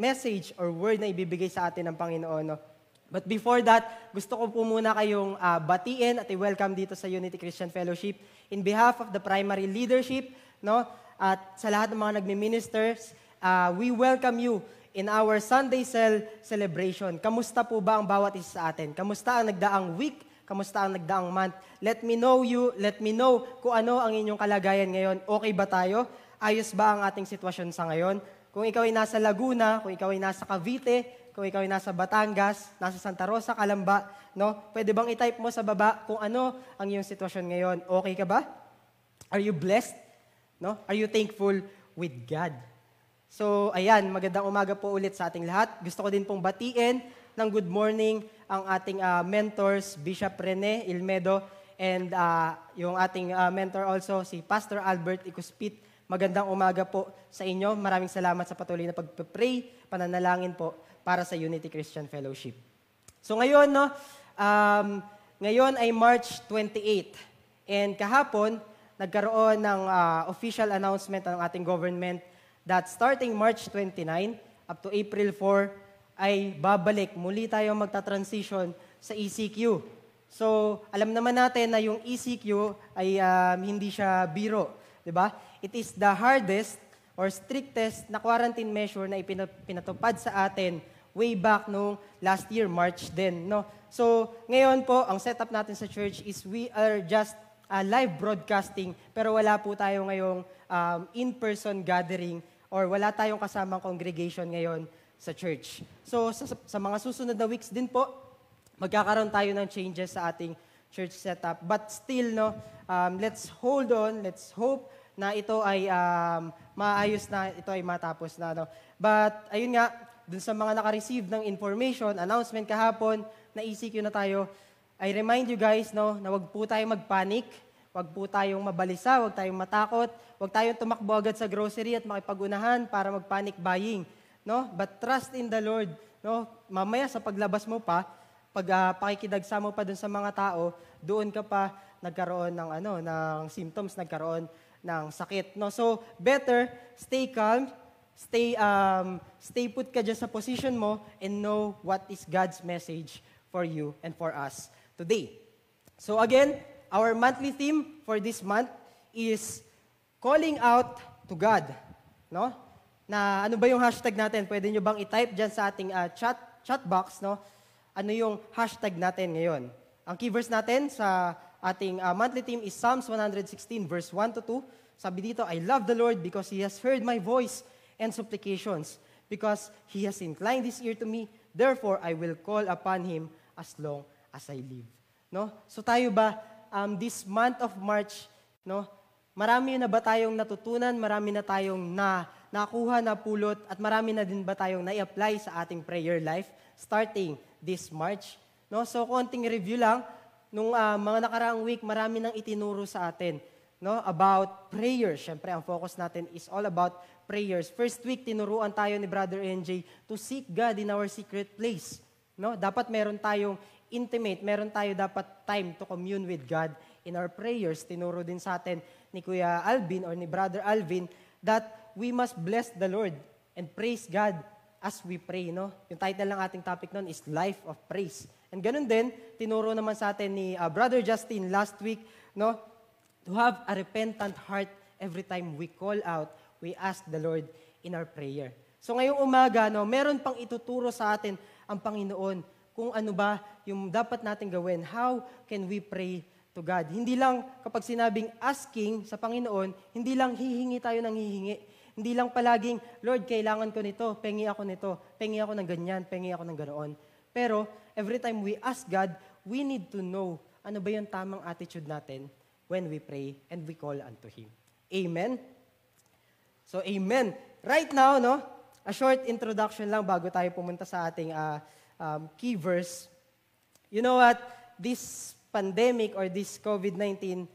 message or word na ibibigay sa atin ng Panginoon. No? But before that, gusto ko po muna kayong ah, batiin at i-welcome dito sa Unity Christian Fellowship in behalf of the primary leadership, no? At sa lahat ng mga nagmi-ministers, ah, we welcome you in our Sunday Cell celebration. Kamusta po ba ang bawat isa sa atin? Kamusta ang nagdaang week? Kamusta ang nagdaang month? Let me know you, let me know kung ano ang inyong kalagayan ngayon. Okay ba tayo? Ayos ba ang ating sitwasyon sa ngayon? Kung ikaw ay nasa Laguna, kung ikaw ay nasa Cavite, kung ikaw ay nasa Batangas, nasa Santa Rosa, Calamba, no? Pwede bang i-type mo sa baba kung ano ang iyong sitwasyon ngayon? Okay ka ba? Are you blessed? No? Are you thankful with God? So, ayan, magandang umaga po ulit sa ating lahat. Gusto ko din pong batiin ng good morning ang ating ah, mentors, Bishop Rene Ilmedo, and ah, yung ating ah, mentor also, si Pastor Albert Ikuspit. Magandang umaga po sa inyo. Maraming salamat sa patuloy na pagpe-pray, pananalangin po para sa Unity Christian Fellowship. So ngayon, no, um, ngayon ay March 28. And kahapon, nagkaroon ng ah, official announcement ng ating government that starting March 29 up to April 4 ay babalik. Muli tayo magta-transition sa ECQ. So, alam naman natin na yung ECQ ay um, hindi siya biro. 'di ba? It is the hardest or strictest na quarantine measure na ipina- pinatupad sa atin way back no last year, March din. No? So, ngayon po, ang setup natin sa church is we are just uh, live broadcasting, pero wala po tayo ngayong um, in-person gathering or wala tayong kasamang congregation ngayon sa church. So, sa, sa mga susunod na weeks din po, magkakaroon tayo ng changes sa ating church setup. But still, no, um, let's hold on, let's hope na ito ay um, maayos na, ito ay matapos na. No? But, ayun nga, dun sa mga naka-receive ng information, announcement kahapon, na ECQ na tayo, I remind you guys, no, na wag po tayong magpanic, wag po tayong mabalisa, wag tayong matakot, wag tayong tumakbo agad sa grocery at makipagunahan para mag-panic buying. No? But trust in the Lord. No? Mamaya sa paglabas mo pa, pag uh, pakikidagsa mo pa dun sa mga tao, doon ka pa nagkaroon ng ano ng symptoms, nagkaroon ng sakit. No? So, better stay calm, stay um, stay put ka dyan sa position mo and know what is God's message for you and for us today. So again, our monthly theme for this month is calling out to God. No? Na ano ba yung hashtag natin? Pwede nyo bang i-type dyan sa ating uh, chat, chat box, no? Ano yung hashtag natin ngayon? Ang key verse natin sa ating uh, monthly theme is Psalms 116 verse 1 to 2. Sabi dito, I love the Lord because He has heard my voice and supplications, because He has inclined His ear to me, therefore I will call upon Him as long as I live. No? So tayo ba, um, this month of March, no, marami na ba tayong natutunan, marami na tayong na, nakuha na pulot, at marami na din ba tayong na-apply sa ating prayer life starting this March? No? So konting review lang, nung uh, mga nakaraang week, marami nang itinuro sa atin no, about prayer. Siyempre, ang focus natin is all about prayers. First week, tinuruan tayo ni Brother NJ to seek God in our secret place. No? Dapat meron tayong intimate, meron tayo dapat time to commune with God in our prayers. Tinuro din sa atin ni Kuya Alvin or ni Brother Alvin that we must bless the Lord and praise God as we pray. No? Yung title ng ating topic noon is Life of Praise. And ganun din, tinuro naman sa atin ni uh, Brother Justin last week, no, to have a repentant heart every time we call out, we ask the Lord in our prayer. So ngayong umaga, no, meron pang ituturo sa atin ang Panginoon kung ano ba yung dapat natin gawin. How can we pray to God? Hindi lang kapag sinabing asking sa Panginoon, hindi lang hihingi tayo ng hihingi. Hindi lang palaging, Lord, kailangan ko nito, pengi ako nito, pengi ako ng ganyan, pengi ako ng ganoon. Pero every time we ask God, we need to know ano ba yung tamang attitude natin when we pray and we call unto Him. Amen? So, amen. Right now, no, a short introduction lang bago tayo pumunta sa ating uh, um, key verse. You know what? This pandemic or this COVID-19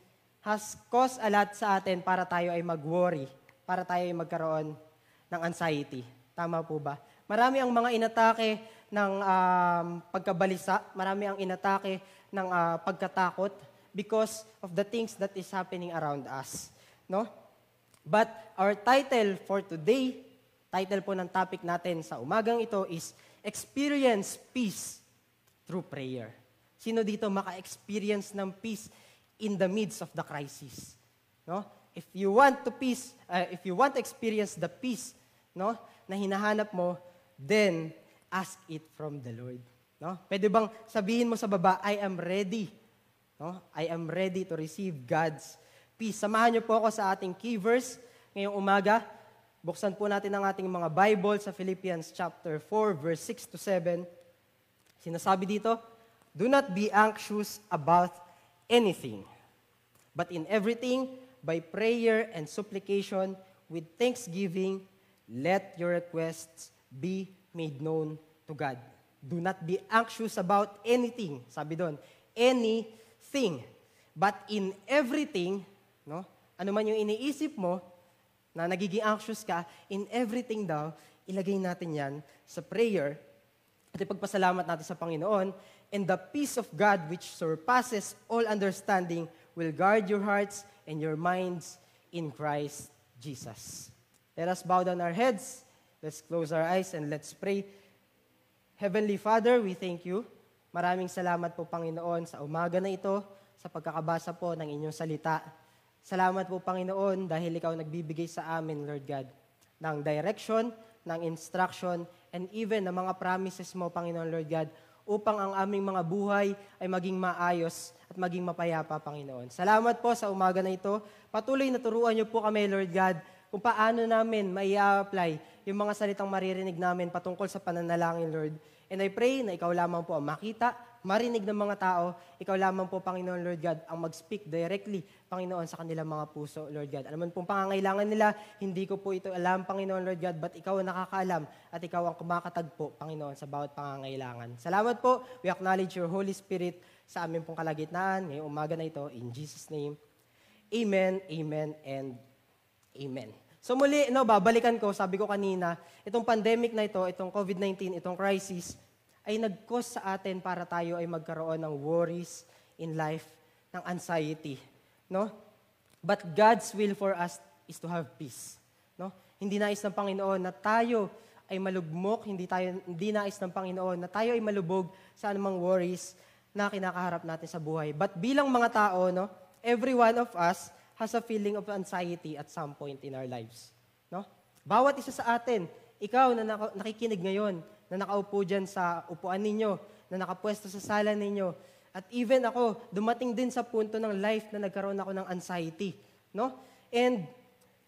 has caused a lot sa atin para tayo ay mag-worry, para tayo ay magkaroon ng anxiety. Tama po ba? Marami ang mga inatake ng um, pagkabalisa, marami ang inatake ng uh, pagkatakot, because of the things that is happening around us. No? But our title for today Title po ng topic natin sa umagang ito is Experience Peace Through Prayer. Sino dito maka-experience ng peace in the midst of the crisis? No? If you want to peace, uh, if you want to experience the peace, no, na hinahanap mo, then ask it from the Lord. No? Pwede bang sabihin mo sa baba, I am ready. No? I am ready to receive God's peace. Samahan niyo po ako sa ating key verse ngayong umaga. Buksan po natin ang ating mga Bible sa Philippians chapter 4 verse 6 to 7. Sinasabi dito, Do not be anxious about anything, but in everything, by prayer and supplication, with thanksgiving, let your requests be made known to God. Do not be anxious about anything. Sabi doon, anything. But in everything, no? Ano man yung iniisip mo, na nagiging anxious ka, in everything daw, ilagay natin yan sa prayer at ipagpasalamat natin sa Panginoon. And the peace of God which surpasses all understanding will guard your hearts and your minds in Christ Jesus. Let us bow down our heads. Let's close our eyes and let's pray. Heavenly Father, we thank you. Maraming salamat po, Panginoon, sa umaga na ito, sa pagkakabasa po ng inyong salita. Salamat po, Panginoon, dahil Ikaw nagbibigay sa amin, Lord God, ng direction, ng instruction, and even ng mga promises mo, Panginoon, Lord God, upang ang aming mga buhay ay maging maayos at maging mapayapa, Panginoon. Salamat po sa umaga na ito. Patuloy na turuan niyo po kami, Lord God, kung paano namin mai apply yung mga salitang maririnig namin patungkol sa pananalangin, Lord. And I pray na ikaw lamang po ang makita, marinig ng mga tao, ikaw lamang po, Panginoon Lord God, ang mag-speak directly, Panginoon, sa kanilang mga puso, Lord God. Alam mo pong pangangailangan nila, hindi ko po ito alam, Panginoon Lord God, but ikaw ang nakakaalam at ikaw ang kumakatagpo, Panginoon, sa bawat pangangailangan. Salamat po. We acknowledge your Holy Spirit sa aming pong kalagitnaan ngayong umaga na ito. In Jesus' name, Amen, Amen, and Amen. So muli, no, babalikan ko, sabi ko kanina, itong pandemic na ito, itong COVID-19, itong crisis, ay nag-cause sa atin para tayo ay magkaroon ng worries in life, ng anxiety. No? But God's will for us is to have peace. No? Hindi nais ng Panginoon na tayo ay malugmok, hindi, tayo, hindi nais ng Panginoon na tayo ay malubog sa anumang worries na kinakaharap natin sa buhay. But bilang mga tao, no, every one of us has a feeling of anxiety at some point in our lives. No? Bawat isa sa atin, ikaw na nakikinig ngayon, na nakaupo dyan sa upuan ninyo, na nakapwesto sa sala ninyo. At even ako, dumating din sa punto ng life na nagkaroon ako ng anxiety. No? And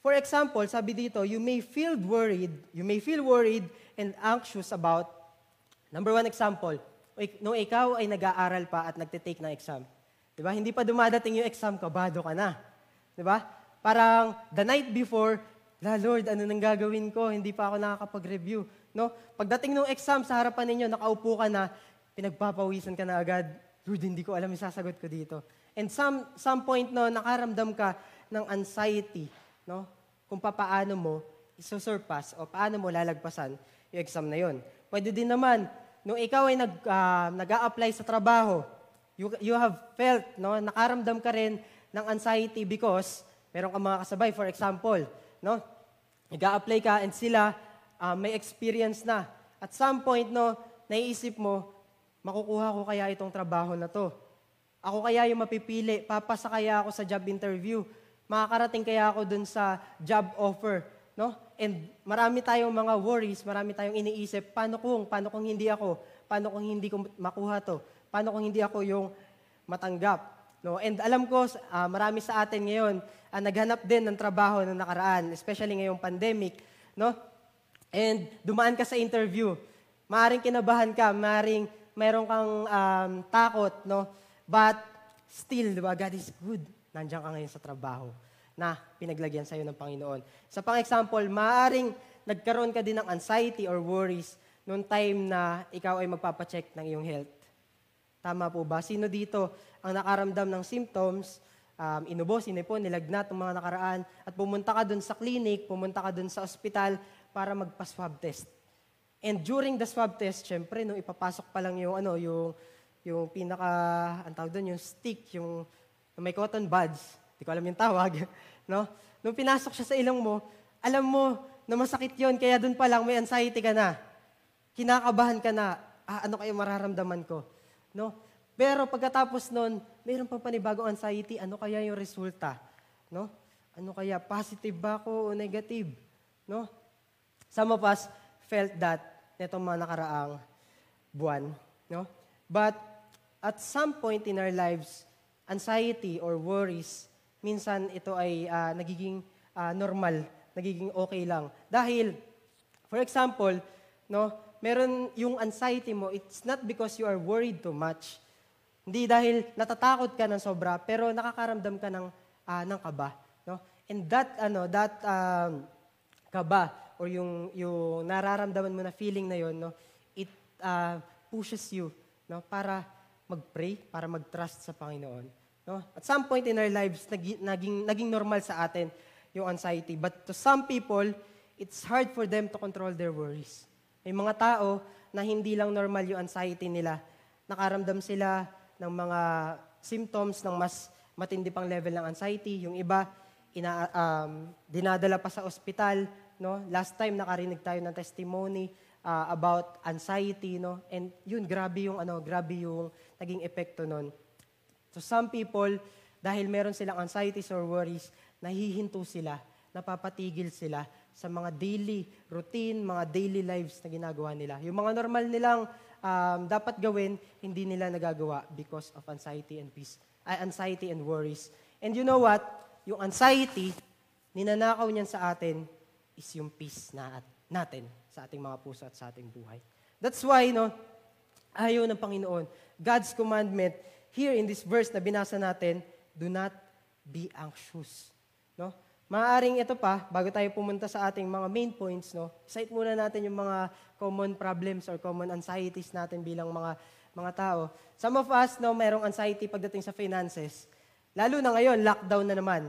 for example, sabi dito, you may feel worried, you may feel worried and anxious about, number one example, no ikaw ay nag-aaral pa at nagte-take ng exam. Di ba? Hindi pa dumadating yung exam, kabado ka na. Di ba? Parang the night before, La Lord, ano nang gagawin ko? Hindi pa ako nakakapag-review. No? Pagdating ng exam sa harapan ninyo, nakaupo ka na, pinagpapawisan ka na agad. Lord, hindi ko alam yung sasagot ko dito. And some, some point, no, nakaramdam ka ng anxiety, no? Kung paano mo isusurpass o paano mo lalagpasan yung exam na yon. Pwede din naman, nung ikaw ay nag, uh, nag-a-apply sa trabaho, you, you have felt, no, nakaramdam ka rin ng anxiety because meron kang mga kasabay, for example, no, nag-a-apply ka and sila uh, may experience na. At some point, no, naiisip mo, makukuha ko kaya itong trabaho na to? Ako kaya yung mapipili? Papasa kaya ako sa job interview? Makakarating kaya ako dun sa job offer? No? And marami tayong mga worries, marami tayong iniisip, paano kung, paano kung hindi ako? Paano kung hindi ko makuha to? Paano kung hindi ako yung matanggap? No? And alam ko, uh, marami sa atin ngayon, uh, naghanap din ng trabaho na nakaraan, especially ngayong pandemic. No? and dumaan ka sa interview, maaring kinabahan ka, maaring mayroon kang um, takot, no? But still, di ba, God is good. Nandiyan ka ngayon sa trabaho na pinaglagyan sa'yo ng Panginoon. Sa pang-example, maaring nagkaroon ka din ng anxiety or worries noong time na ikaw ay magpapacheck ng iyong health. Tama po ba? Sino dito ang nakaramdam ng symptoms, um, inubo, sinipon, nilagnat ng mga nakaraan, at pumunta ka dun sa clinic, pumunta ka dun sa ospital, para magpa-swab test. And during the swab test, syempre, nung ipapasok pa lang yung, ano, yung, yung pinaka, ang tawag doon, yung stick, yung, yung may cotton buds, hindi ko alam yung tawag, no? Nung pinasok siya sa ilong mo, alam mo na masakit yon kaya doon pa lang may anxiety ka na. Kinakabahan ka na, ah, ano kayo mararamdaman ko? No? Pero pagkatapos nun, mayroon pang panibagong anxiety, ano kaya yung resulta? No? Ano kaya, positive ba ako o negative? No? Some of us felt that netong mga nakaraang buwan. No? But at some point in our lives, anxiety or worries, minsan ito ay uh, nagiging uh, normal, nagiging okay lang. Dahil, for example, no, meron yung anxiety mo, it's not because you are worried too much. Hindi dahil natatakot ka ng sobra, pero nakakaramdam ka ng, uh, ng kaba. No? And that, ano, that um, kaba, or yung, yung nararamdaman mo na feeling na yon, no, it uh, pushes you no, para mag-pray, para mag-trust sa Panginoon. No? At some point in our lives, naging, naging, naging normal sa atin yung anxiety. But to some people, it's hard for them to control their worries. May mga tao na hindi lang normal yung anxiety nila. Nakaramdam sila ng mga symptoms ng mas matindi pang level ng anxiety. Yung iba, ina, um, dinadala pa sa ospital. No? Last time, nakarinig tayo ng testimony uh, about anxiety. No? And yun, grabe yung, ano, grabe yung naging epekto nun. So some people, dahil meron silang anxieties or worries, nahihinto sila, napapatigil sila sa mga daily routine, mga daily lives na ginagawa nila. Yung mga normal nilang um, dapat gawin, hindi nila nagagawa because of anxiety and peace, uh, anxiety and worries. And you know what? Yung anxiety, ninanakaw niyan sa atin is yung peace na natin sa ating mga puso at sa ating buhay. That's why, no, ayaw ng Panginoon. God's commandment here in this verse na binasa natin, do not be anxious. No? Maaring ito pa, bago tayo pumunta sa ating mga main points, no, cite muna natin yung mga common problems or common anxieties natin bilang mga mga tao. Some of us, no, mayroong anxiety pagdating sa finances. Lalo na ngayon, lockdown na naman.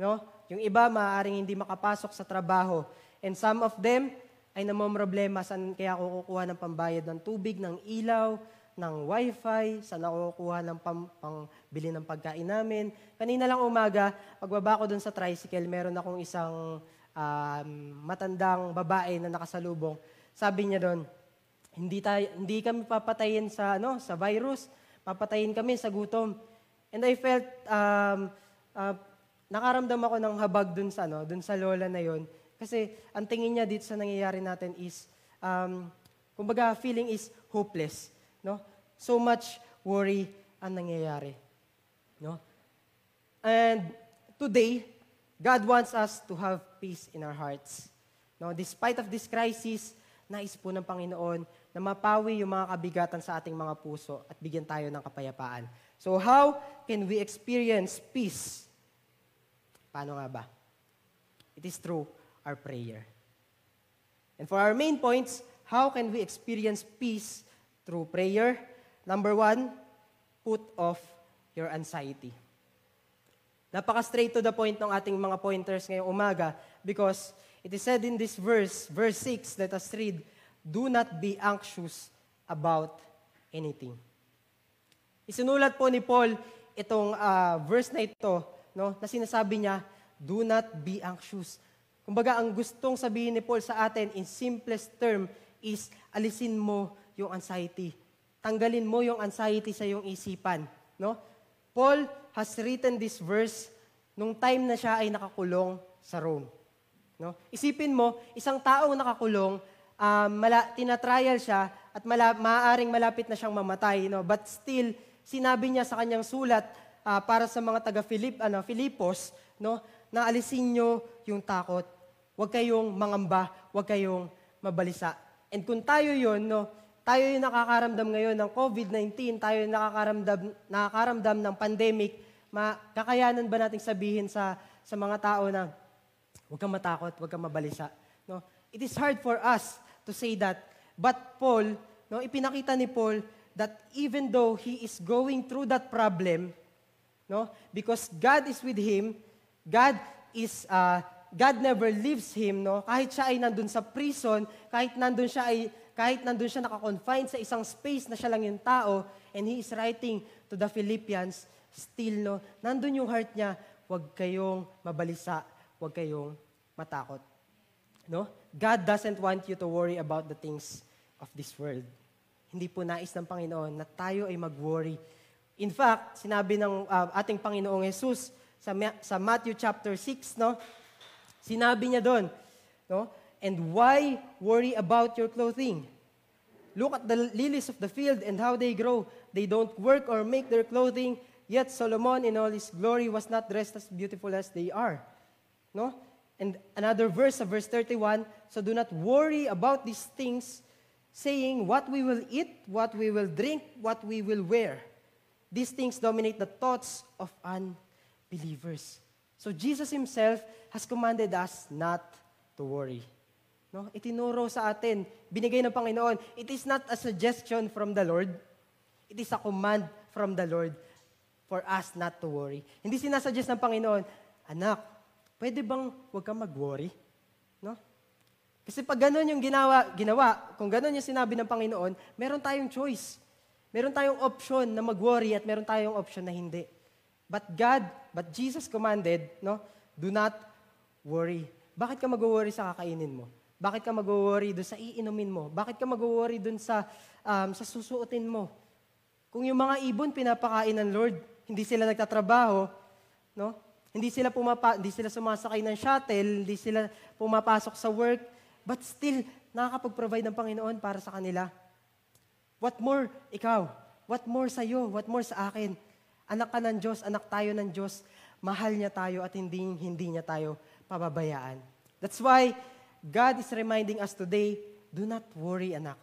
No? Yung iba, maaaring hindi makapasok sa trabaho. And some of them ay namomroblema saan kaya kukuha ng pambayad ng tubig, ng ilaw, ng wifi, sa nakukuha ng pang, pang bili ng pagkain namin. Kanina lang umaga, pagbaba ko dun sa tricycle, meron akong isang um, matandang babae na nakasalubong. Sabi niya doon, hindi, tayo, hindi kami papatayin sa, ano, sa virus, papatayin kami sa gutom. And I felt, um, uh, nakaramdam ako ng habag dun sa, ano, dun sa lola na yon Kasi ang tingin niya dito sa nangyayari natin is, um, kumbaga feeling is hopeless. No? So much worry ang nangyayari. No? And today, God wants us to have peace in our hearts. No, despite of this crisis, nais po ng Panginoon na mapawi yung mga kabigatan sa ating mga puso at bigyan tayo ng kapayapaan. So how can we experience peace? Paano nga ba? It is through our prayer. And for our main points, how can we experience peace through prayer. Number one, put off your anxiety. Napaka-straight to the point ng ating mga pointers ngayong umaga because it is said in this verse, verse 6, let us read, Do not be anxious about anything. Isinulat po ni Paul itong uh, verse na ito, no, na sinasabi niya, do not be anxious. Kumbaga, ang gustong sabihin ni Paul sa atin in simplest term is alisin mo yung anxiety. Tanggalin mo yung anxiety sa iyong isipan. No? Paul has written this verse nung time na siya ay nakakulong sa Rome. No? Isipin mo, isang taong nakakulong, um, mala, tinatrial siya at mala, maaaring malapit na siyang mamatay. No? But still, sinabi niya sa kanyang sulat uh, para sa mga taga Philip, ano, Filipos, no, na alisin niyo yung takot. Huwag kayong mangamba, huwag kayong mabalisa. And kung tayo yon no, tayo yung nakakaramdam ngayon ng COVID-19, tayo yung nakakaramdam, nakakaramdam ng pandemic, makakayanan ba nating sabihin sa, sa mga tao na huwag kang matakot, huwag kang mabalisa. No? It is hard for us to say that. But Paul, no, ipinakita ni Paul that even though he is going through that problem, no, because God is with him, God is uh, God never leaves him, no? Kahit siya ay nandun sa prison, kahit nandun siya ay kahit nandun siya nakakonfine sa isang space na siya lang yung tao, and he is writing to the Philippians, still, no, nandun yung heart niya, huwag kayong mabalisa, huwag kayong matakot. No? God doesn't want you to worry about the things of this world. Hindi po nais ng Panginoon na tayo ay mag-worry. In fact, sinabi ng uh, ating Panginoong Jesus sa, sa Matthew chapter 6, no? Sinabi niya doon, no? And why worry about your clothing? Look at the lilies of the field and how they grow. They don't work or make their clothing, yet Solomon in all his glory was not dressed as beautiful as they are. No? And another verse, verse 31, so do not worry about these things, saying what we will eat, what we will drink, what we will wear. These things dominate the thoughts of unbelievers. So Jesus himself has commanded us not to worry. No? Itinuro sa atin, binigay ng Panginoon. It is not a suggestion from the Lord. It is a command from the Lord for us not to worry. Hindi sinasuggest ng Panginoon, anak, pwede bang huwag kang mag-worry? No? Kasi pag ganun yung ginawa, ginawa, kung ganun yung sinabi ng Panginoon, meron tayong choice. Meron tayong option na mag-worry at meron tayong option na hindi. But God, but Jesus commanded, no, do not worry. Bakit ka mag-worry sa kakainin mo? Bakit ka mag-worry doon sa iinumin mo? Bakit ka mag-worry doon sa, um, sa susuotin mo? Kung yung mga ibon pinapakain ng Lord, hindi sila nagtatrabaho, no? Hindi sila pumapa, hindi sila sumasakay ng shuttle, hindi sila pumapasok sa work, but still nakakapag-provide ng Panginoon para sa kanila. What more ikaw? What more sa iyo? What more sa akin? Anak ka ng Diyos, anak tayo ng Diyos, mahal niya tayo at hindi hindi niya tayo pababayaan. That's why God is reminding us today, do not worry, anak.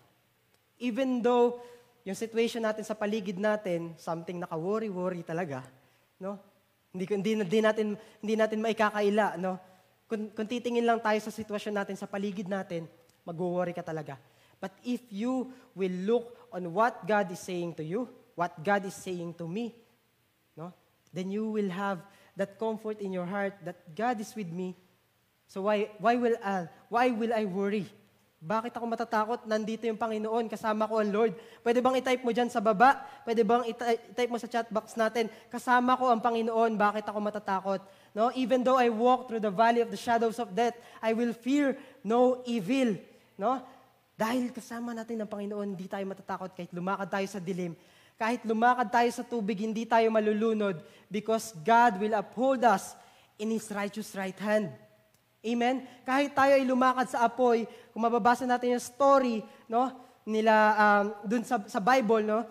Even though yung situation natin sa paligid natin, something naka-worry-worry talaga, no? Hindi, hindi, hindi, natin, hindi natin maikakaila, no? Kung, kung titingin lang tayo sa sitwasyon natin, sa paligid natin, mag-worry ka talaga. But if you will look on what God is saying to you, what God is saying to me, no? Then you will have that comfort in your heart that God is with me So why, why, will, uh, why will I worry? Bakit ako matatakot? Nandito yung Panginoon, kasama ko ang Lord. Pwede bang i-type mo dyan sa baba? Pwede bang i-type mo sa chat box natin, kasama ko ang Panginoon, bakit ako matatakot? No? Even though I walk through the valley of the shadows of death, I will fear no evil. No? Dahil kasama natin ang Panginoon, hindi tayo matatakot kahit lumakad tayo sa dilim. Kahit lumakad tayo sa tubig, hindi tayo malulunod because God will uphold us in His righteous right hand. Amen? Kahit tayo ay lumakad sa apoy, kung mababasa natin yung story, no, nila um, dun sa, sa Bible, no,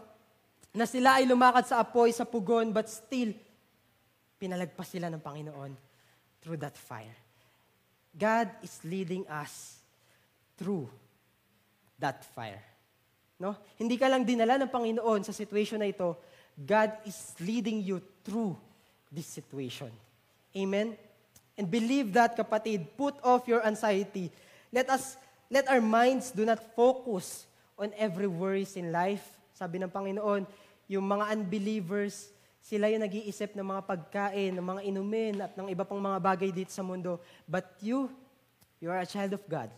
na sila ay lumakad sa apoy, sa pugon, but still, pinalagpas sila ng Panginoon through that fire. God is leading us through that fire. No? Hindi ka lang dinala ng Panginoon sa situation na ito. God is leading you through this situation. Amen? And believe that, kapatid. Put off your anxiety. Let us, let our minds do not focus on every worries in life. Sabi ng Panginoon, yung mga unbelievers, sila yung nag-iisip ng mga pagkain, ng mga inumin, at ng iba pang mga bagay dito sa mundo. But you, you are a child of God.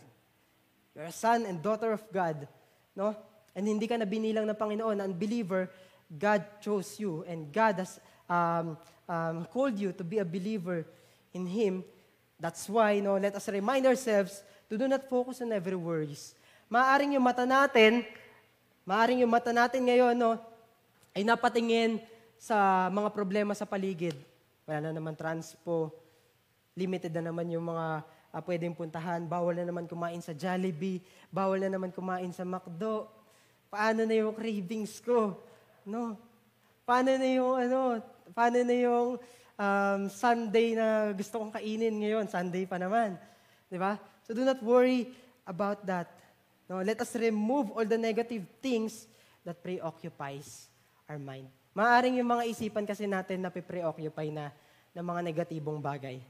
You are a son and daughter of God. No? And hindi ka na binilang ng Panginoon, unbeliever, God chose you, and God has um, um, called you to be a believer in Him. That's why, no, let us remind ourselves to do not focus on every worries. Maaring yung mata natin, maaring yung mata natin ngayon, no, ay napatingin sa mga problema sa paligid. Wala na naman transpo, limited na naman yung mga uh, pwedeng puntahan, bawal na naman kumain sa Jollibee, bawal na naman kumain sa McDo. Paano na yung cravings ko? No? Paano na yung ano, paano na yung um, Sunday na gusto kong kainin ngayon. Sunday pa naman. Di ba? So do not worry about that. No, let us remove all the negative things that preoccupies our mind. Maaring yung mga isipan kasi natin na preoccupy na ng mga negatibong bagay.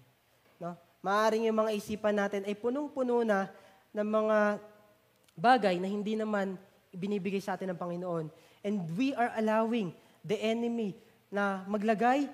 No? Maaring yung mga isipan natin ay punong-puno na ng mga bagay na hindi naman binibigay sa atin ng Panginoon. And we are allowing the enemy na maglagay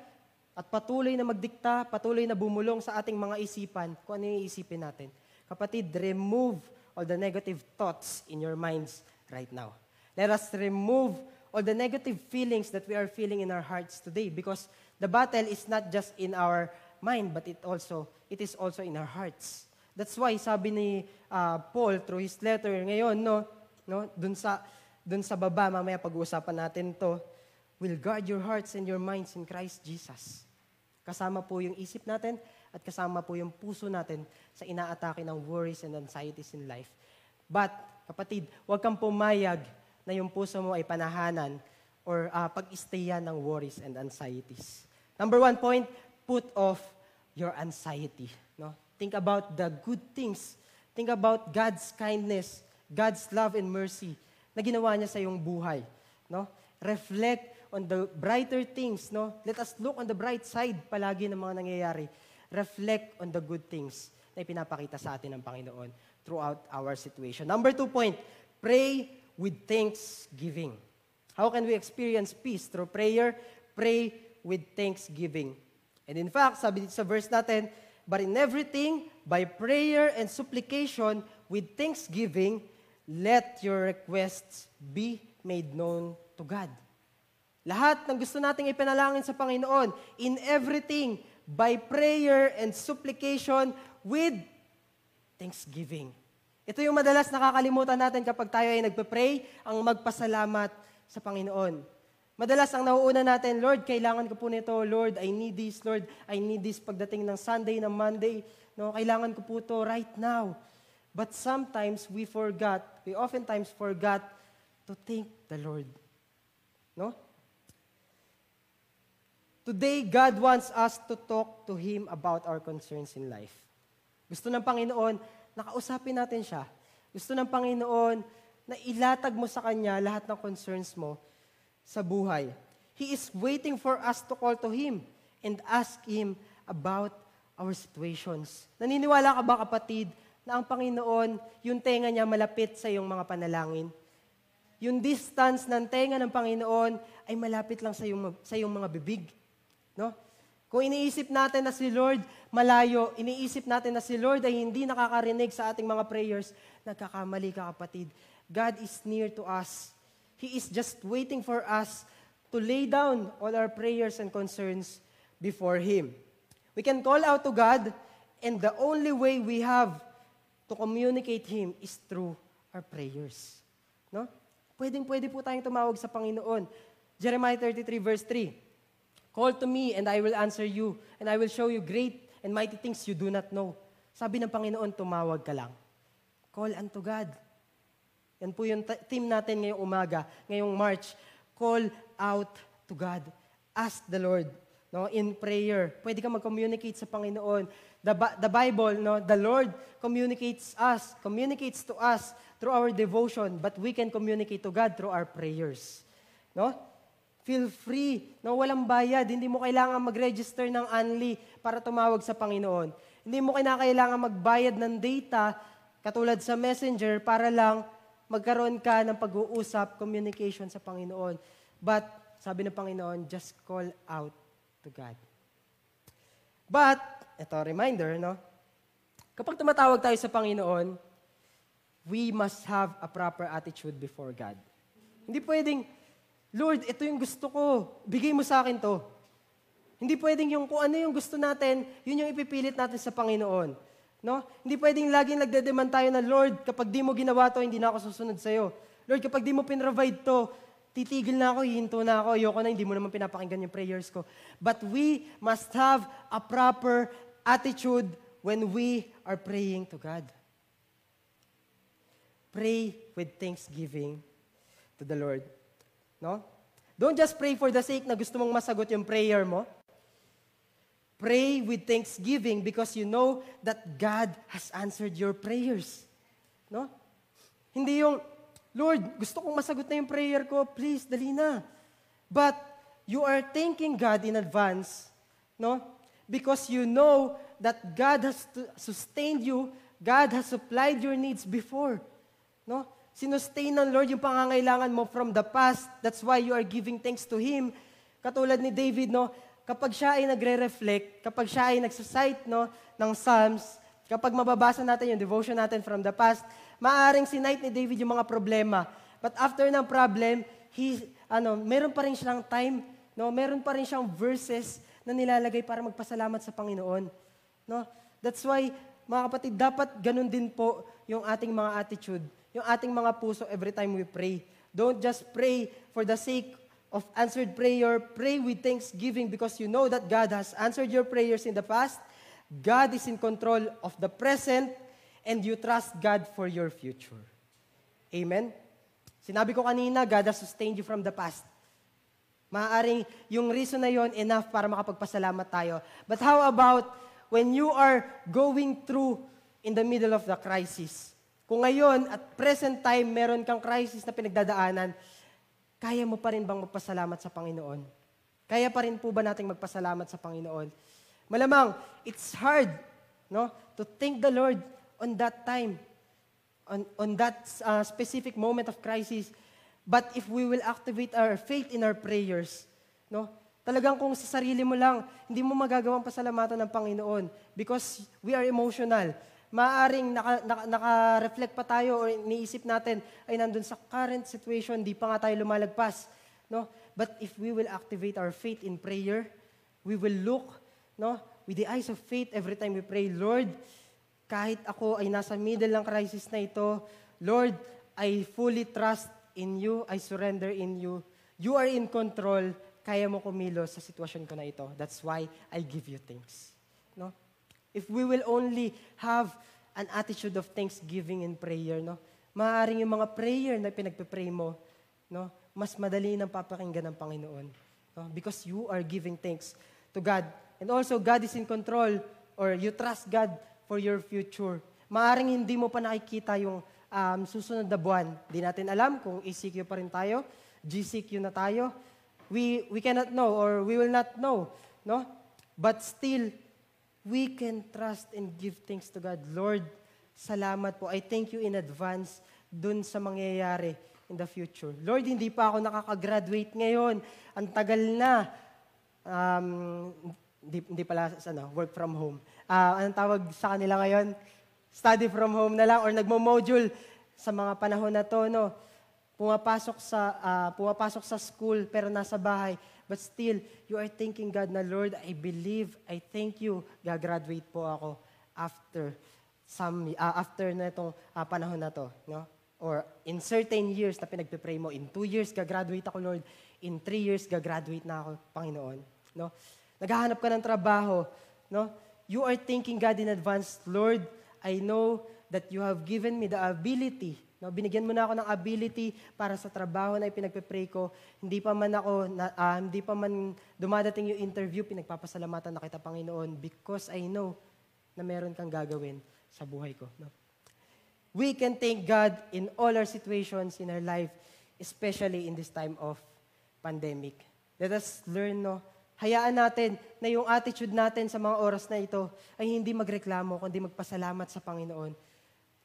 at patuloy na magdikta, patuloy na bumulong sa ating mga isipan kung ano yung isipin natin. Kapatid, remove all the negative thoughts in your minds right now. Let us remove all the negative feelings that we are feeling in our hearts today because the battle is not just in our mind but it also it is also in our hearts. That's why sabi ni uh, Paul through his letter ngayon, no, no, dun sa dun sa baba mamaya pag-uusapan natin 'to, will guard your hearts and your minds in Christ Jesus. Kasama po yung isip natin at kasama po yung puso natin sa inaatake ng worries and anxieties in life. But, kapatid, huwag kang pumayag na yung puso mo ay panahanan or uh, pag-istayan ng worries and anxieties. Number one point, put off your anxiety. No? Think about the good things. Think about God's kindness, God's love and mercy na ginawa niya sa iyong buhay. No? Reflect on the brighter things. No? Let us look on the bright side palagi ng mga nangyayari. Reflect on the good things na ipinapakita sa atin ng Panginoon throughout our situation. Number two point, pray with thanksgiving. How can we experience peace? Through prayer, pray with thanksgiving. And in fact, sabi dito sa verse natin, But in everything, by prayer and supplication, with thanksgiving, let your requests be made known to God. Lahat ng gusto nating ipanalangin sa Panginoon, in everything, by prayer and supplication, with thanksgiving. Ito yung madalas nakakalimutan natin kapag tayo ay nagpe-pray, ang magpasalamat sa Panginoon. Madalas ang nauuna natin, Lord, kailangan ko po nito. Lord, I need this. Lord, I need this pagdating ng Sunday, ng Monday. No, kailangan ko po to right now. But sometimes we forgot, we oftentimes forgot to thank the Lord. No? Today, God wants us to talk to Him about our concerns in life. Gusto ng Panginoon, nakausapin natin siya. Gusto ng Panginoon na ilatag mo sa Kanya lahat ng concerns mo sa buhay. He is waiting for us to call to Him and ask Him about our situations. Naniniwala ka ba kapatid na ang Panginoon, yung tenga niya malapit sa iyong mga panalangin? Yung distance ng tenga ng Panginoon ay malapit lang sa iyong, sa iyong mga bibig. No? Kung iniisip natin na si Lord malayo, iniisip natin na si Lord ay hindi nakakarinig sa ating mga prayers, nagkakamali ka kapatid. God is near to us. He is just waiting for us to lay down all our prayers and concerns before Him. We can call out to God, and the only way we have to communicate Him is through our prayers. No? Pwedeng pwede po tayong tumawag sa Panginoon. Jeremiah 33 verse 3. Call to me and I will answer you, and I will show you great and mighty things you do not know. Sabi ng Panginoon, tumawag ka lang. Call unto God. Yan po yung team natin ngayong umaga, ngayong March. Call out to God. Ask the Lord no, in prayer. Pwede ka mag-communicate sa Panginoon. The, the Bible, no, the Lord communicates us, communicates to us through our devotion, but we can communicate to God through our prayers. No? Feel free. No, walang bayad. Hindi mo kailangan mag-register ng Anli para tumawag sa Panginoon. Hindi mo kailangan magbayad ng data katulad sa Messenger para lang magkaroon ka ng pag-uusap, communication sa Panginoon. But, sabi ng Panginoon, just call out to God. But, ito reminder, no? Kapag tumatawag tayo sa Panginoon, we must have a proper attitude before God. Hindi pwedeng, Lord, ito yung gusto ko. Bigay mo sa akin to. Hindi pwedeng yung kung ano yung gusto natin, yun yung ipipilit natin sa Panginoon. No? Hindi pwedeng laging nagde-demand tayo na, Lord, kapag di mo ginawa to, hindi na ako susunod sa'yo. Lord, kapag di mo pinrovide to, titigil na ako, hihinto na ako, ayoko na, hindi mo naman pinapakinggan yung prayers ko. But we must have a proper attitude when we are praying to God. Pray with thanksgiving to the Lord. No? Don't just pray for the sake na gusto mong masagot yung prayer mo. Pray with thanksgiving because you know that God has answered your prayers. No? Hindi yung, Lord, gusto kong masagot na yung prayer ko, please, dali na. But you are thanking God in advance, no? Because you know that God has sustained you, God has supplied your needs before. No? Sinustain ng Lord yung pangangailangan mo from the past. That's why you are giving thanks to Him. Katulad ni David, no, kapag siya ay nagre-reflect, kapag siya ay nagsasite no, ng Psalms, kapag mababasa natin yung devotion natin from the past, maaaring sinite ni David yung mga problema. But after ng problem, he, ano, meron pa rin siyang time, no, meron pa rin siyang verses na nilalagay para magpasalamat sa Panginoon. No? That's why mga kapatid, dapat ganun din po yung ating mga attitude, yung ating mga puso every time we pray. Don't just pray for the sake of answered prayer. Pray with thanksgiving because you know that God has answered your prayers in the past. God is in control of the present and you trust God for your future. Amen? Sinabi ko kanina, God has sustained you from the past. Maaaring yung reason na yon enough para makapagpasalamat tayo. But how about when you are going through in the middle of the crisis? Kung ngayon, at present time, meron kang crisis na pinagdadaanan, kaya mo pa rin bang magpasalamat sa Panginoon? Kaya pa rin po ba nating magpasalamat sa Panginoon? Malamang, it's hard no, to thank the Lord on that time, on, on that uh, specific moment of crisis. But if we will activate our faith in our prayers, no? Talagang kung sa sarili mo lang, hindi mo magagawang pasalamatan ng Panginoon because we are emotional. Maaring naka, naka, naka-reflect pa tayo o iniisip natin, ay nandun sa current situation, di pa nga tayo lumalagpas. No? But if we will activate our faith in prayer, we will look no, with the eyes of faith every time we pray, Lord, kahit ako ay nasa middle ng crisis na ito, Lord, I fully trust in you, I surrender in you. You are in control, kaya mo kumilos sa sitwasyon ko na ito. That's why I give you thanks. No? If we will only have an attitude of thanksgiving in prayer, no? Maaaring yung mga prayer na pinagpe-pray mo, no? Mas madali nang papakinggan ng Panginoon. No? Because you are giving thanks to God. And also, God is in control or you trust God for your future. Maaring hindi mo pa nakikita yung um, susunod na buwan. Di natin alam kung ECQ pa rin tayo, GCQ na tayo. We, we cannot know or we will not know. No? But still, we can trust and give thanks to God. Lord, salamat po. I thank you in advance dun sa mangyayari in the future. Lord, hindi pa ako nakaka-graduate ngayon. Ang tagal na. Um, hindi, hindi pala ano, work from home. Uh, anong tawag sa kanila ngayon? study from home na lang or nagmo-module sa mga panahon na to, no? Pumapasok sa, uh, pumapasok sa school pero nasa bahay. But still, you are thanking God na, Lord, I believe, I thank you, gagraduate po ako after some, uh, after na itong uh, panahon na to, no? Or in certain years na pinagpe-pray mo, in two years, gagraduate ako, Lord. In three years, gagraduate na ako, Panginoon. No? Naghahanap ka ng trabaho, no? You are thanking God in advance, Lord, I know that you have given me the ability. No, binigyan mo na ako ng ability para sa trabaho na ipinagpe-pray ko. Hindi pa man ako, na, uh, hindi pa man dumadating yung interview, pinagpapasalamatan na kita, Panginoon, because I know na meron kang gagawin sa buhay ko. No? We can thank God in all our situations in our life, especially in this time of pandemic. Let us learn no, hayaan natin na yung attitude natin sa mga oras na ito ay hindi magreklamo, kundi magpasalamat sa Panginoon.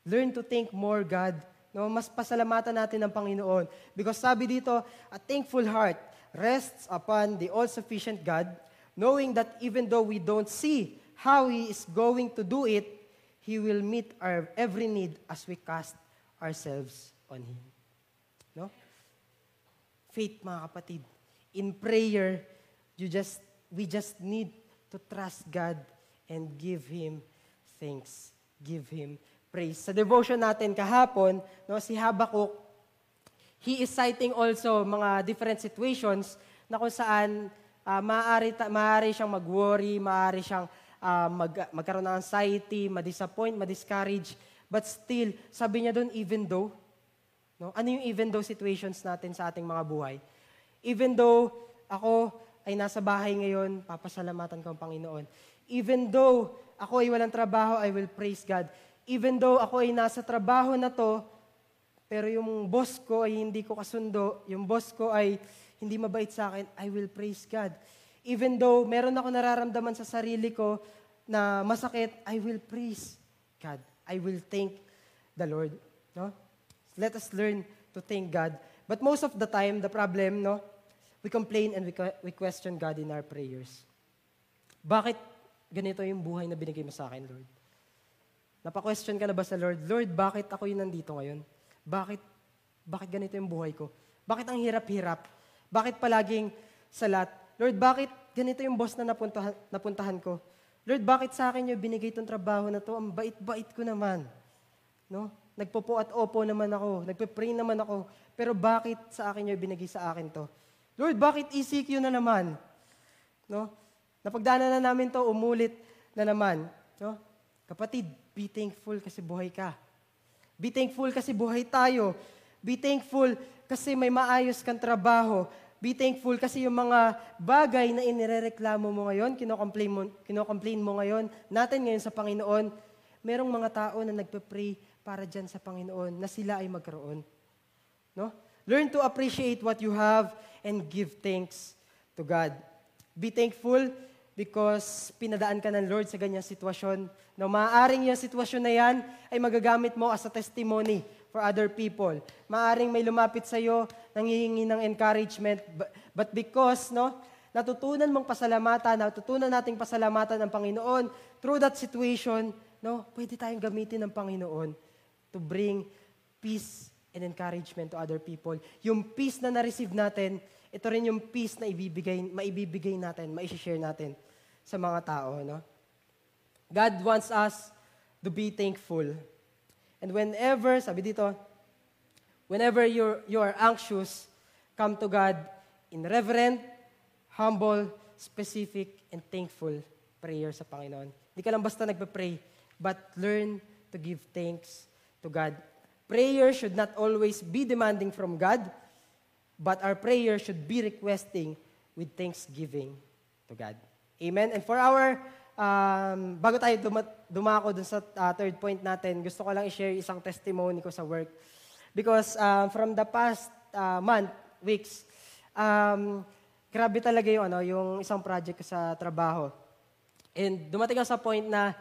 Learn to thank more God. No, mas pasalamatan natin ng Panginoon. Because sabi dito, a thankful heart rests upon the all-sufficient God, knowing that even though we don't see how He is going to do it, He will meet our every need as we cast ourselves on Him. No? Faith, mga kapatid. In prayer, You just, we just need to trust God and give Him thanks. Give Him praise. Sa devotion natin kahapon, no, si Habakkuk, he is citing also mga different situations na kung saan uh, maaari, ta- maaari siyang mag-worry, maaari siyang uh, mag, magkaroon ng anxiety, ma-disappoint, ma-discourage. But still, sabi niya doon, even though, no, ano yung even though situations natin sa ating mga buhay? Even though ako, ay nasa bahay ngayon, papasalamatan ko ang Panginoon. Even though ako ay walang trabaho, I will praise God. Even though ako ay nasa trabaho na to, pero yung boss ko ay hindi ko kasundo, yung boss ko ay hindi mabait sa akin, I will praise God. Even though meron ako nararamdaman sa sarili ko na masakit, I will praise God. I will thank the Lord. No? Let us learn to thank God. But most of the time, the problem, no, we complain and we, question God in our prayers. Bakit ganito yung buhay na binigay mo sa akin, Lord? Napa-question ka na ba sa Lord, Lord, bakit ako yung nandito ngayon? Bakit, bakit ganito yung buhay ko? Bakit ang hirap-hirap? Bakit palaging salat? Lord, bakit ganito yung boss na napuntahan, napuntahan ko? Lord, bakit sa akin yung binigay itong trabaho na to? Ang bait-bait ko naman. No? Nagpopo at opo naman ako. Nagpe-pray naman ako. Pero bakit sa akin yung binigay sa akin to? Lord, bakit ECQ na naman? No? Napagdaanan na namin to, umulit na naman. No? Kapatid, be thankful kasi buhay ka. Be thankful kasi buhay tayo. Be thankful kasi may maayos kang trabaho. Be thankful kasi yung mga bagay na inirereklamo mo ngayon, kinocomplain mo, kinocomplain mo ngayon, natin ngayon sa Panginoon, merong mga tao na nagpe-pray para dyan sa Panginoon na sila ay magkaroon. No? Learn to appreciate what you have and give thanks to God. Be thankful because pinadaan ka ng Lord sa ganyang sitwasyon. No, maaaring yung sitwasyon na yan ay magagamit mo as a testimony for other people. Maaring may lumapit sa iyo, nangihingi ng encouragement, but because no, natutunan mong pasalamatan, natutunan nating pasalamatan ng Panginoon through that situation, no, pwede tayong gamitin ng Panginoon to bring peace and encouragement to other people. Yung peace na na-receive natin, ito rin yung peace na ibibigay, maibibigay natin, maishishare natin sa mga tao. No? God wants us to be thankful And whenever, sabi dito, whenever you're, you are anxious, come to God in reverent, humble, specific, and thankful prayer sa Panginoon. Hindi ka lang basta nagpe-pray, but learn to give thanks to God. Prayer should not always be demanding from God, but our prayer should be requesting with thanksgiving to God. Amen. And for our um, bago tayo duma- dumako dun sa uh, third point natin, gusto ko lang i-share isang testimony ko sa work. Because uh, from the past uh, month, weeks, um, grabe talaga yung, ano, yung isang project ko sa trabaho. And dumating ako sa point na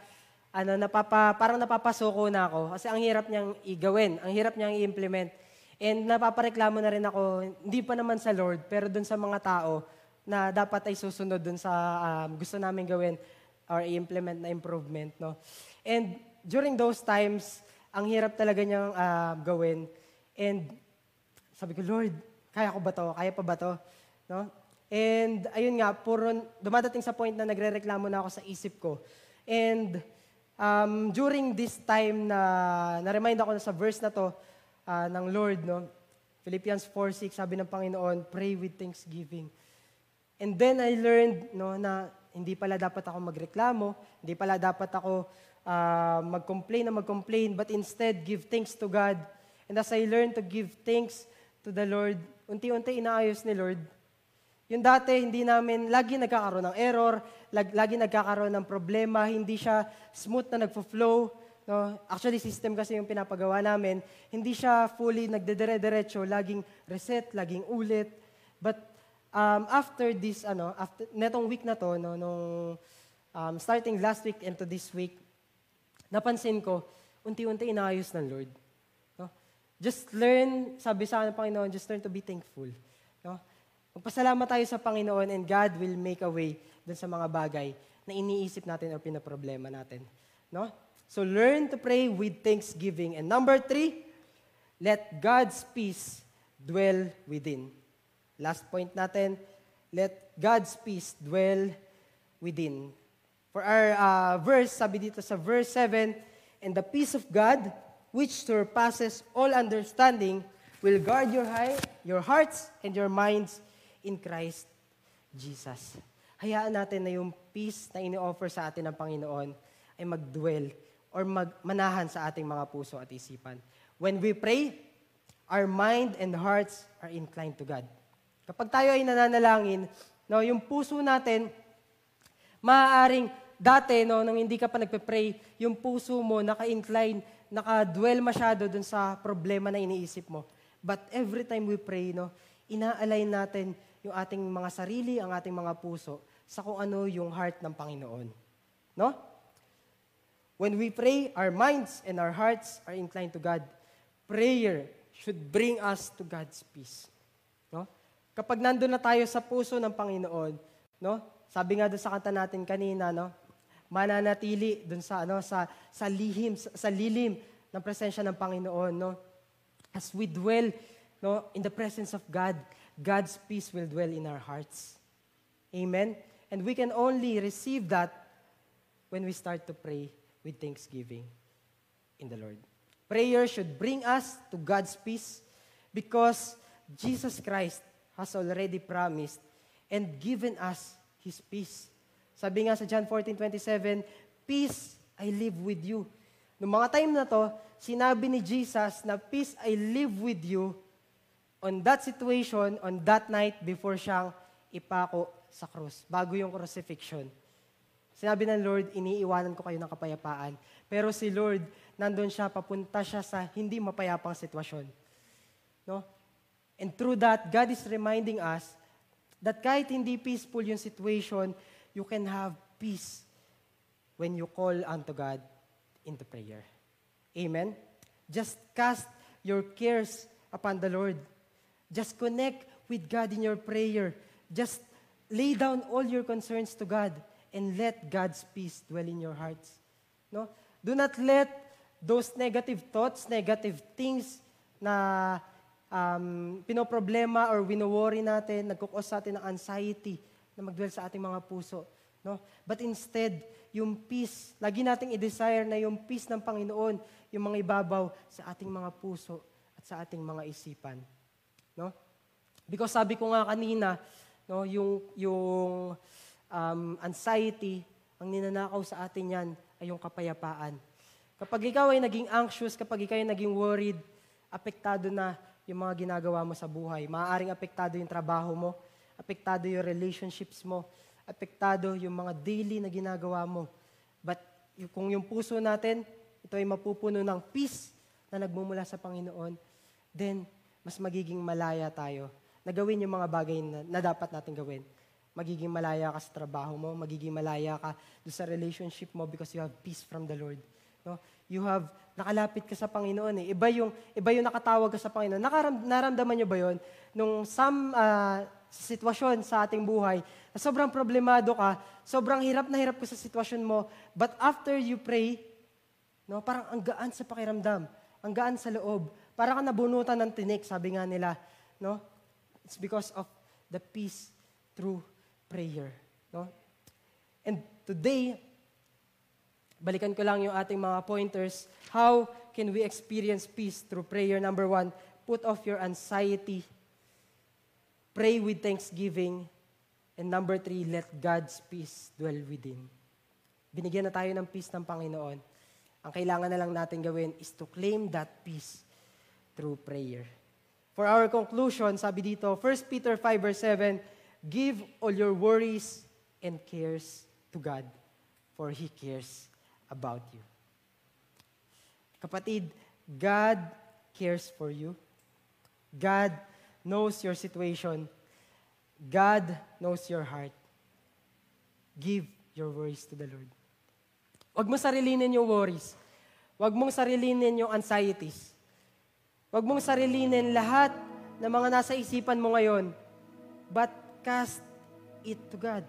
ano, napapa, parang napapasuko na ako kasi ang hirap niyang igawin, ang hirap niyang i-implement. And napapareklamo na rin ako, hindi pa naman sa Lord, pero dun sa mga tao na dapat ay susunod dun sa um, gusto namin gawin or i-implement na improvement. No? And during those times, ang hirap talaga niyang uh, gawin. And sabi ko, Lord, kaya ko ba to? Kaya pa ba to? No? And ayun nga, puro, dumadating sa point na nagre-reklamo na ako sa isip ko. And um, during this time na na-remind ako na sa verse na to uh, ng Lord, no? Philippians 4.6, sabi ng Panginoon, pray with thanksgiving. And then I learned no, na hindi pala dapat ako magreklamo, hindi pala dapat ako uh, mag-complain na mag-complain, but instead give thanks to God. And as I learn to give thanks to the Lord, unti-unti inaayos ni Lord. Yung dati, hindi namin, lagi nagkakaroon ng error, lag, lagi nagkakaroon ng problema, hindi siya smooth na nagfo-flow. No? Actually, system kasi yung pinapagawa namin. Hindi siya fully nagdedere-derecho, laging reset, laging ulit. But um, after this, ano, after, netong week na to, no, nung um, starting last week and to this week, napansin ko, unti-unti inaayos ng Lord. No? Just learn, sabi sa ng Panginoon, just learn to be thankful. No? Magpasalamat tayo sa Panginoon and God will make a way dun sa mga bagay na iniisip natin o pinaproblema natin. No? So learn to pray with thanksgiving. And number three, let God's peace dwell within. Last point natin, let God's peace dwell within. For our uh, verse, sabi dito sa verse 7, And the peace of God, which surpasses all understanding, will guard your, high, your hearts and your minds in Christ Jesus. Hayaan natin na yung peace na ini-offer sa atin ng Panginoon ay mag-dwell or magmanahan sa ating mga puso at isipan. When we pray, our mind and hearts are inclined to God. Kapag tayo ay nananalangin, no, yung puso natin, maaaring dati, no, nang hindi ka pa nagpe-pray, yung puso mo naka-incline, naka-dwell masyado dun sa problema na iniisip mo. But every time we pray, no, ina-align natin yung ating mga sarili, ang ating mga puso, sa kung ano yung heart ng Panginoon. No? When we pray, our minds and our hearts are inclined to God. Prayer should bring us to God's peace. Kapag nandun na tayo sa puso ng Panginoon, no? Sabi nga doon sa kanta natin kanina, no? Mananatili doon sa ano sa sa lihim sa, sa lilim ng presensya ng Panginoon, no? As we dwell, no, in the presence of God, God's peace will dwell in our hearts. Amen. And we can only receive that when we start to pray with thanksgiving in the Lord. Prayer should bring us to God's peace because Jesus Christ has already promised and given us His peace. Sabi nga sa John 14:27, Peace I live with you. Noong mga time na to, sinabi ni Jesus na peace I live with you on that situation, on that night before siyang ipako sa krus, bago yung crucifixion. Sinabi ng Lord, iniiwanan ko kayo ng kapayapaan. Pero si Lord, nandun siya, papunta siya sa hindi mapayapang sitwasyon. No? And through that, God is reminding us that kahit hindi peaceful yung situation, you can have peace when you call unto God into prayer. Amen? Just cast your cares upon the Lord. Just connect with God in your prayer. Just lay down all your concerns to God and let God's peace dwell in your hearts. No? Do not let those negative thoughts, negative things na um, pinoproblema or wino-worry natin, nagkukos sa atin ng anxiety na magdwell sa ating mga puso. No? But instead, yung peace, lagi nating i-desire na yung peace ng Panginoon, yung mga ibabaw sa ating mga puso at sa ating mga isipan. No? Because sabi ko nga kanina, no, yung, yung um, anxiety, ang ninanakaw sa atin yan ay yung kapayapaan. Kapag ikaw ay naging anxious, kapag ikaw ay naging worried, apektado na yung mga ginagawa mo sa buhay. Maaaring apektado yung trabaho mo, apektado yung relationships mo, apektado yung mga daily na ginagawa mo. But kung yung puso natin, ito ay mapupuno ng peace na nagmumula sa Panginoon, then mas magiging malaya tayo na gawin yung mga bagay na, na dapat natin gawin. Magiging malaya ka sa trabaho mo, magiging malaya ka sa relationship mo because you have peace from the Lord. No? You have, nakalapit ka sa Panginoon eh. Iba yung, iba yung nakatawag ka sa Panginoon. Nakaram, naramdaman nyo ba yon Nung some uh, sitwasyon sa ating buhay, na sobrang problemado ka, sobrang hirap na hirap ka sa sitwasyon mo, but after you pray, no, parang ang gaan sa pakiramdam, ang gaan sa loob, parang ka nabunutan ng tinik, sabi nga nila. No? It's because of the peace through prayer. No? And today, Balikan ko lang yung ating mga pointers. How can we experience peace through prayer? Number one, put off your anxiety. Pray with thanksgiving. And number three, let God's peace dwell within. Binigyan na tayo ng peace ng Panginoon. Ang kailangan na lang natin gawin is to claim that peace through prayer. For our conclusion, sabi dito, 1 Peter 5 verse 7, Give all your worries and cares to God, for He cares about you. Kapatid, God cares for you. God knows your situation. God knows your heart. Give your worries to the Lord. Huwag mo sarilinin yung worries. Huwag mong sarilinin yung anxieties. Huwag mong sarilinin lahat ng mga nasa isipan mo ngayon. But cast it to God.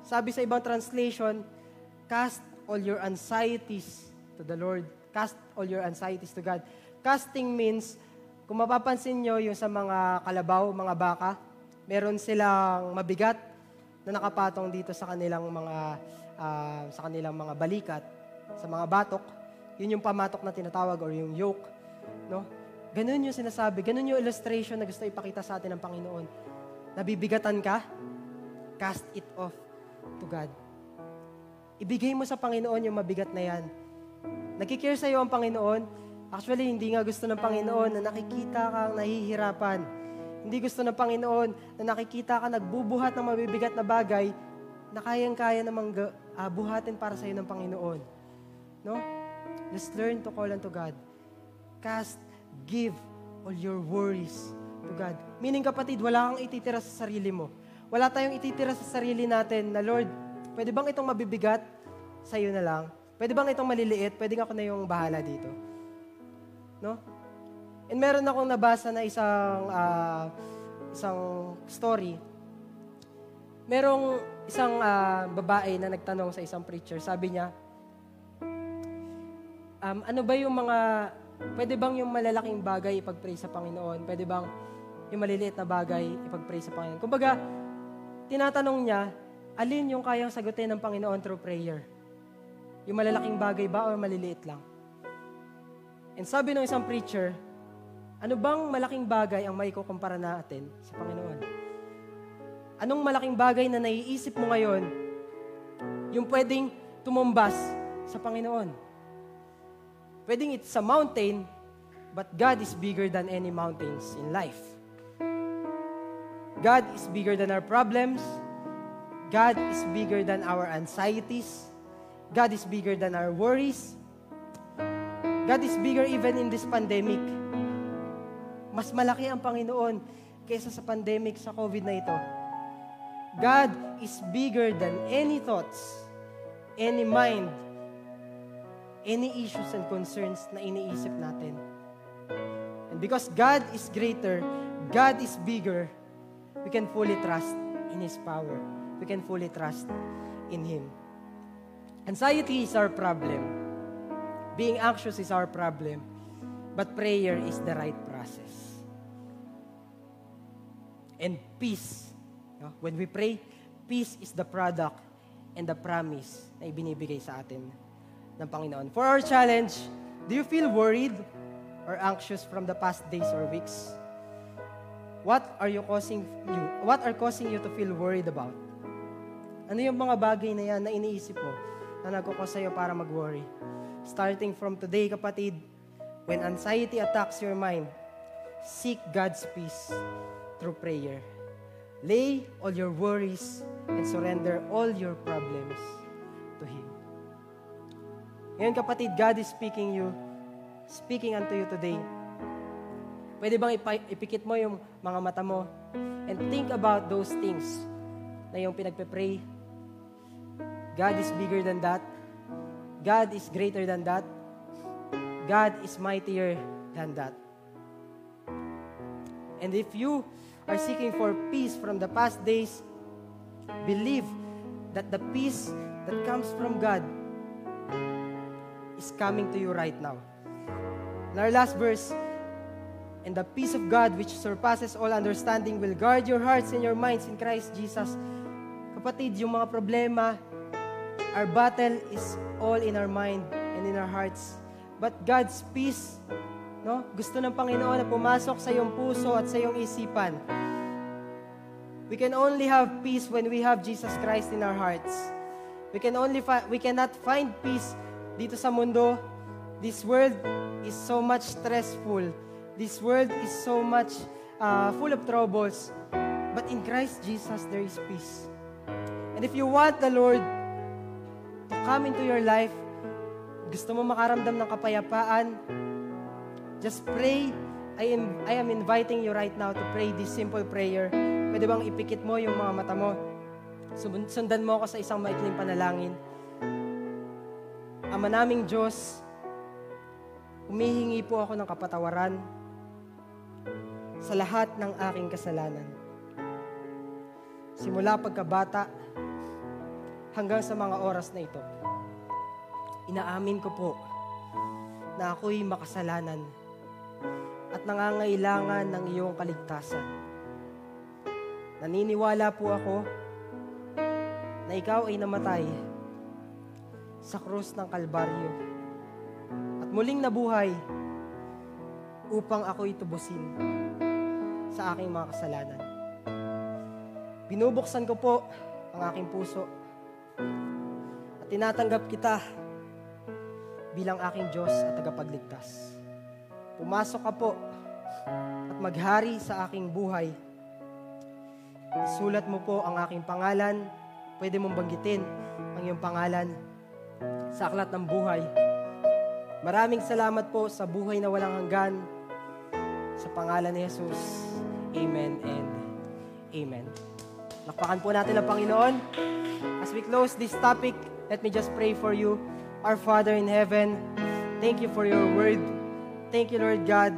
Sabi sa ibang translation, Cast all your anxieties to the Lord. Cast all your anxieties to God. Casting means, kung mapapansin nyo yung sa mga kalabaw, mga baka, meron silang mabigat na nakapatong dito sa kanilang mga uh, sa kanilang mga balikat, sa mga batok. Yun yung pamatok na tinatawag or yung yoke. No? Ganun yung sinasabi. Ganun yung illustration na gusto ipakita sa atin ng Panginoon. Nabibigatan ka, cast it off to God. Ibigay mo sa Panginoon yung mabigat na yan. Nagkikare sa iyo ang Panginoon. Actually, hindi nga gusto ng Panginoon na nakikita kang nahihirapan. Hindi gusto ng Panginoon na nakikita ka nagbubuhat ng mabibigat na bagay na kayang-kaya namang uh, buhatin para sa iyo ng Panginoon. No? Just learn to call unto God. Cast, give all your worries to God. Meaning kapatid, wala kang ititira sa sarili mo. Wala tayong ititira sa sarili natin na, Lord, Pwede bang itong mabibigat sa iyo na lang? Pwede bang itong maliliit? Pwede ako na yung bahala dito. No? And meron akong nabasa na isang uh, isang story. Merong isang uh, babae na nagtanong sa isang preacher. Sabi niya, um, ano ba yung mga, pwede bang yung malalaking bagay ipag-pray sa Panginoon? Pwede bang yung maliliit na bagay ipag-pray sa Panginoon? Kumbaga, tinatanong niya, alin yung kayang sagutin ng Panginoon through prayer? Yung malalaking bagay ba o maliliit lang? And sabi ng isang preacher, ano bang malaking bagay ang maikukumpara natin sa Panginoon? Anong malaking bagay na naiisip mo ngayon yung pwedeng tumumbas sa Panginoon? Pwedeng it's a mountain, but God is bigger than any mountains in life. God is bigger than our problems. God is bigger than our anxieties. God is bigger than our worries. God is bigger even in this pandemic. Mas malaki ang Panginoon kaysa sa pandemic sa COVID na ito. God is bigger than any thoughts, any mind, any issues and concerns na iniisip natin. And because God is greater, God is bigger, we can fully trust in His power. We can fully trust in Him. Anxiety is our problem. Being anxious is our problem. But prayer is the right process. And peace. no? When we pray, peace is the product and the promise na ibinibigay sa atin ng Panginoon. For our challenge, do you feel worried or anxious from the past days or weeks? What are you causing you? What are causing you to feel worried about? Ano yung mga bagay na yan na iniisip mo na nagkukos sa'yo para mag-worry? Starting from today, kapatid, when anxiety attacks your mind, seek God's peace through prayer. Lay all your worries and surrender all your problems to Him. Ngayon kapatid, God is speaking you, speaking unto you today. Pwede bang ipa- ipikit mo yung mga mata mo and think about those things na yung pinagpe-pray. God is bigger than that. God is greater than that. God is mightier than that. And if you are seeking for peace from the past days, believe that the peace that comes from God is coming to you right now. In our last verse, and the peace of God which surpasses all understanding will guard your hearts and your minds in Christ Jesus. Kapatid, yung mga problema, our battle is all in our mind and in our hearts. But God's peace, no? Gusto ng Panginoon na pumasok sa iyong puso at sa iyong isipan. We can only have peace when we have Jesus Christ in our hearts. We can only fi- we cannot find peace dito sa mundo. This world is so much stressful. This world is so much uh, full of troubles. But in Christ Jesus, there is peace. And if you want the Lord to come into your life, gusto mo makaramdam ng kapayapaan, just pray. I am, I am inviting you right now to pray this simple prayer. Pwede bang ipikit mo yung mga mata mo? Sundan mo ako sa isang maikling panalangin. Ama naming Diyos, humihingi po ako ng kapatawaran sa lahat ng aking kasalanan. Simula pagkabata hanggang sa mga oras na ito. Inaamin ko po na ako'y makasalanan at nangangailangan ng iyong kaligtasan. Naniniwala po ako na ikaw ay namatay sa krus ng Kalbaryo at muling nabuhay upang ako'y tubusin sa aking mga kasalanan. Binubuksan ko po ang aking puso at tinatanggap kita bilang aking Diyos at tagapagligtas. Pumasok ka po at maghari sa aking buhay. Isulat mo po ang aking pangalan. Pwede mong banggitin ang iyong pangalan sa aklat ng buhay. Maraming salamat po sa buhay na walang hanggan. Sa pangalan ni Jesus. Amen and Amen. Lakpakan po natin ang Panginoon. As we close this topic, let me just pray for you. Our Father in heaven, thank you for your word. Thank you, Lord God,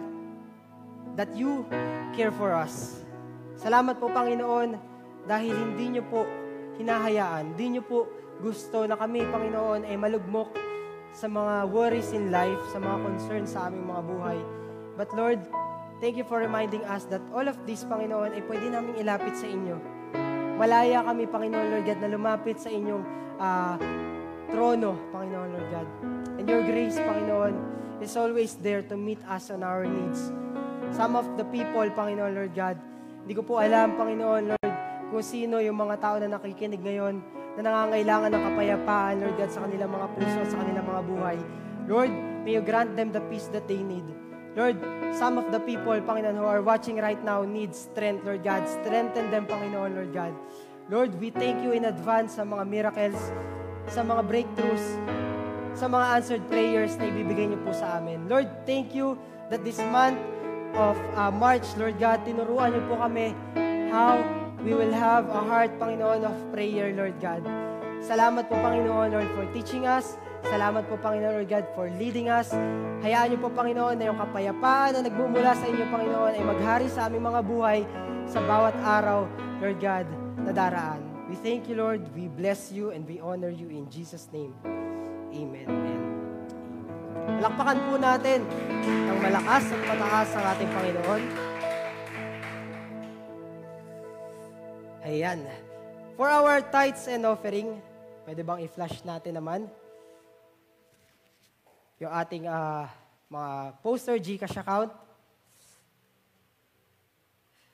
that you care for us. Salamat po, Panginoon, dahil hindi niyo po hinahayaan, hindi niyo po gusto na kami, Panginoon, ay malugmok sa mga worries in life, sa mga concerns sa aming mga buhay. But Lord, thank you for reminding us that all of this, Panginoon, ay pwede naming ilapit sa inyo. Malaya kami, Panginoon Lord God, na lumapit sa inyong ah, trono, Panginoon Lord God. And your grace, Panginoon, is always there to meet us on our needs. Some of the people, Panginoon Lord God, hindi ko po alam, Panginoon Lord, kung sino yung mga tao na nakikinig ngayon na nangangailangan ng kapayapaan, Lord God, sa kanilang mga puso, sa kanilang mga buhay. Lord, may you grant them the peace that they need. Lord, some of the people, Panginoon, who are watching right now need strength, Lord God. Strengthen them, Panginoon, Lord God. Lord, we thank you in advance sa mga miracles, sa mga breakthroughs, sa mga answered prayers na ibibigay niyo po sa amin. Lord, thank you that this month of uh, March, Lord God, tinuruan niyo po kami how we will have a heart, Panginoon, of prayer, Lord God. Salamat po, Panginoon, Lord, for teaching us. Salamat po, Panginoon, Lord God, for leading us. Hayaan niyo po, Panginoon, na yung kapayapaan na nagmumula sa inyo, Panginoon, ay maghari sa aming mga buhay sa bawat araw, Lord God, na daraan. We thank you, Lord. We bless you and we honor you in Jesus' name. Amen. Amen. Palakpakan po natin ang malakas at mataas ang ating Panginoon. Ayan. For our tithes and offering, pwede bang i-flash natin naman yung ating ah, mga poster Gcash account?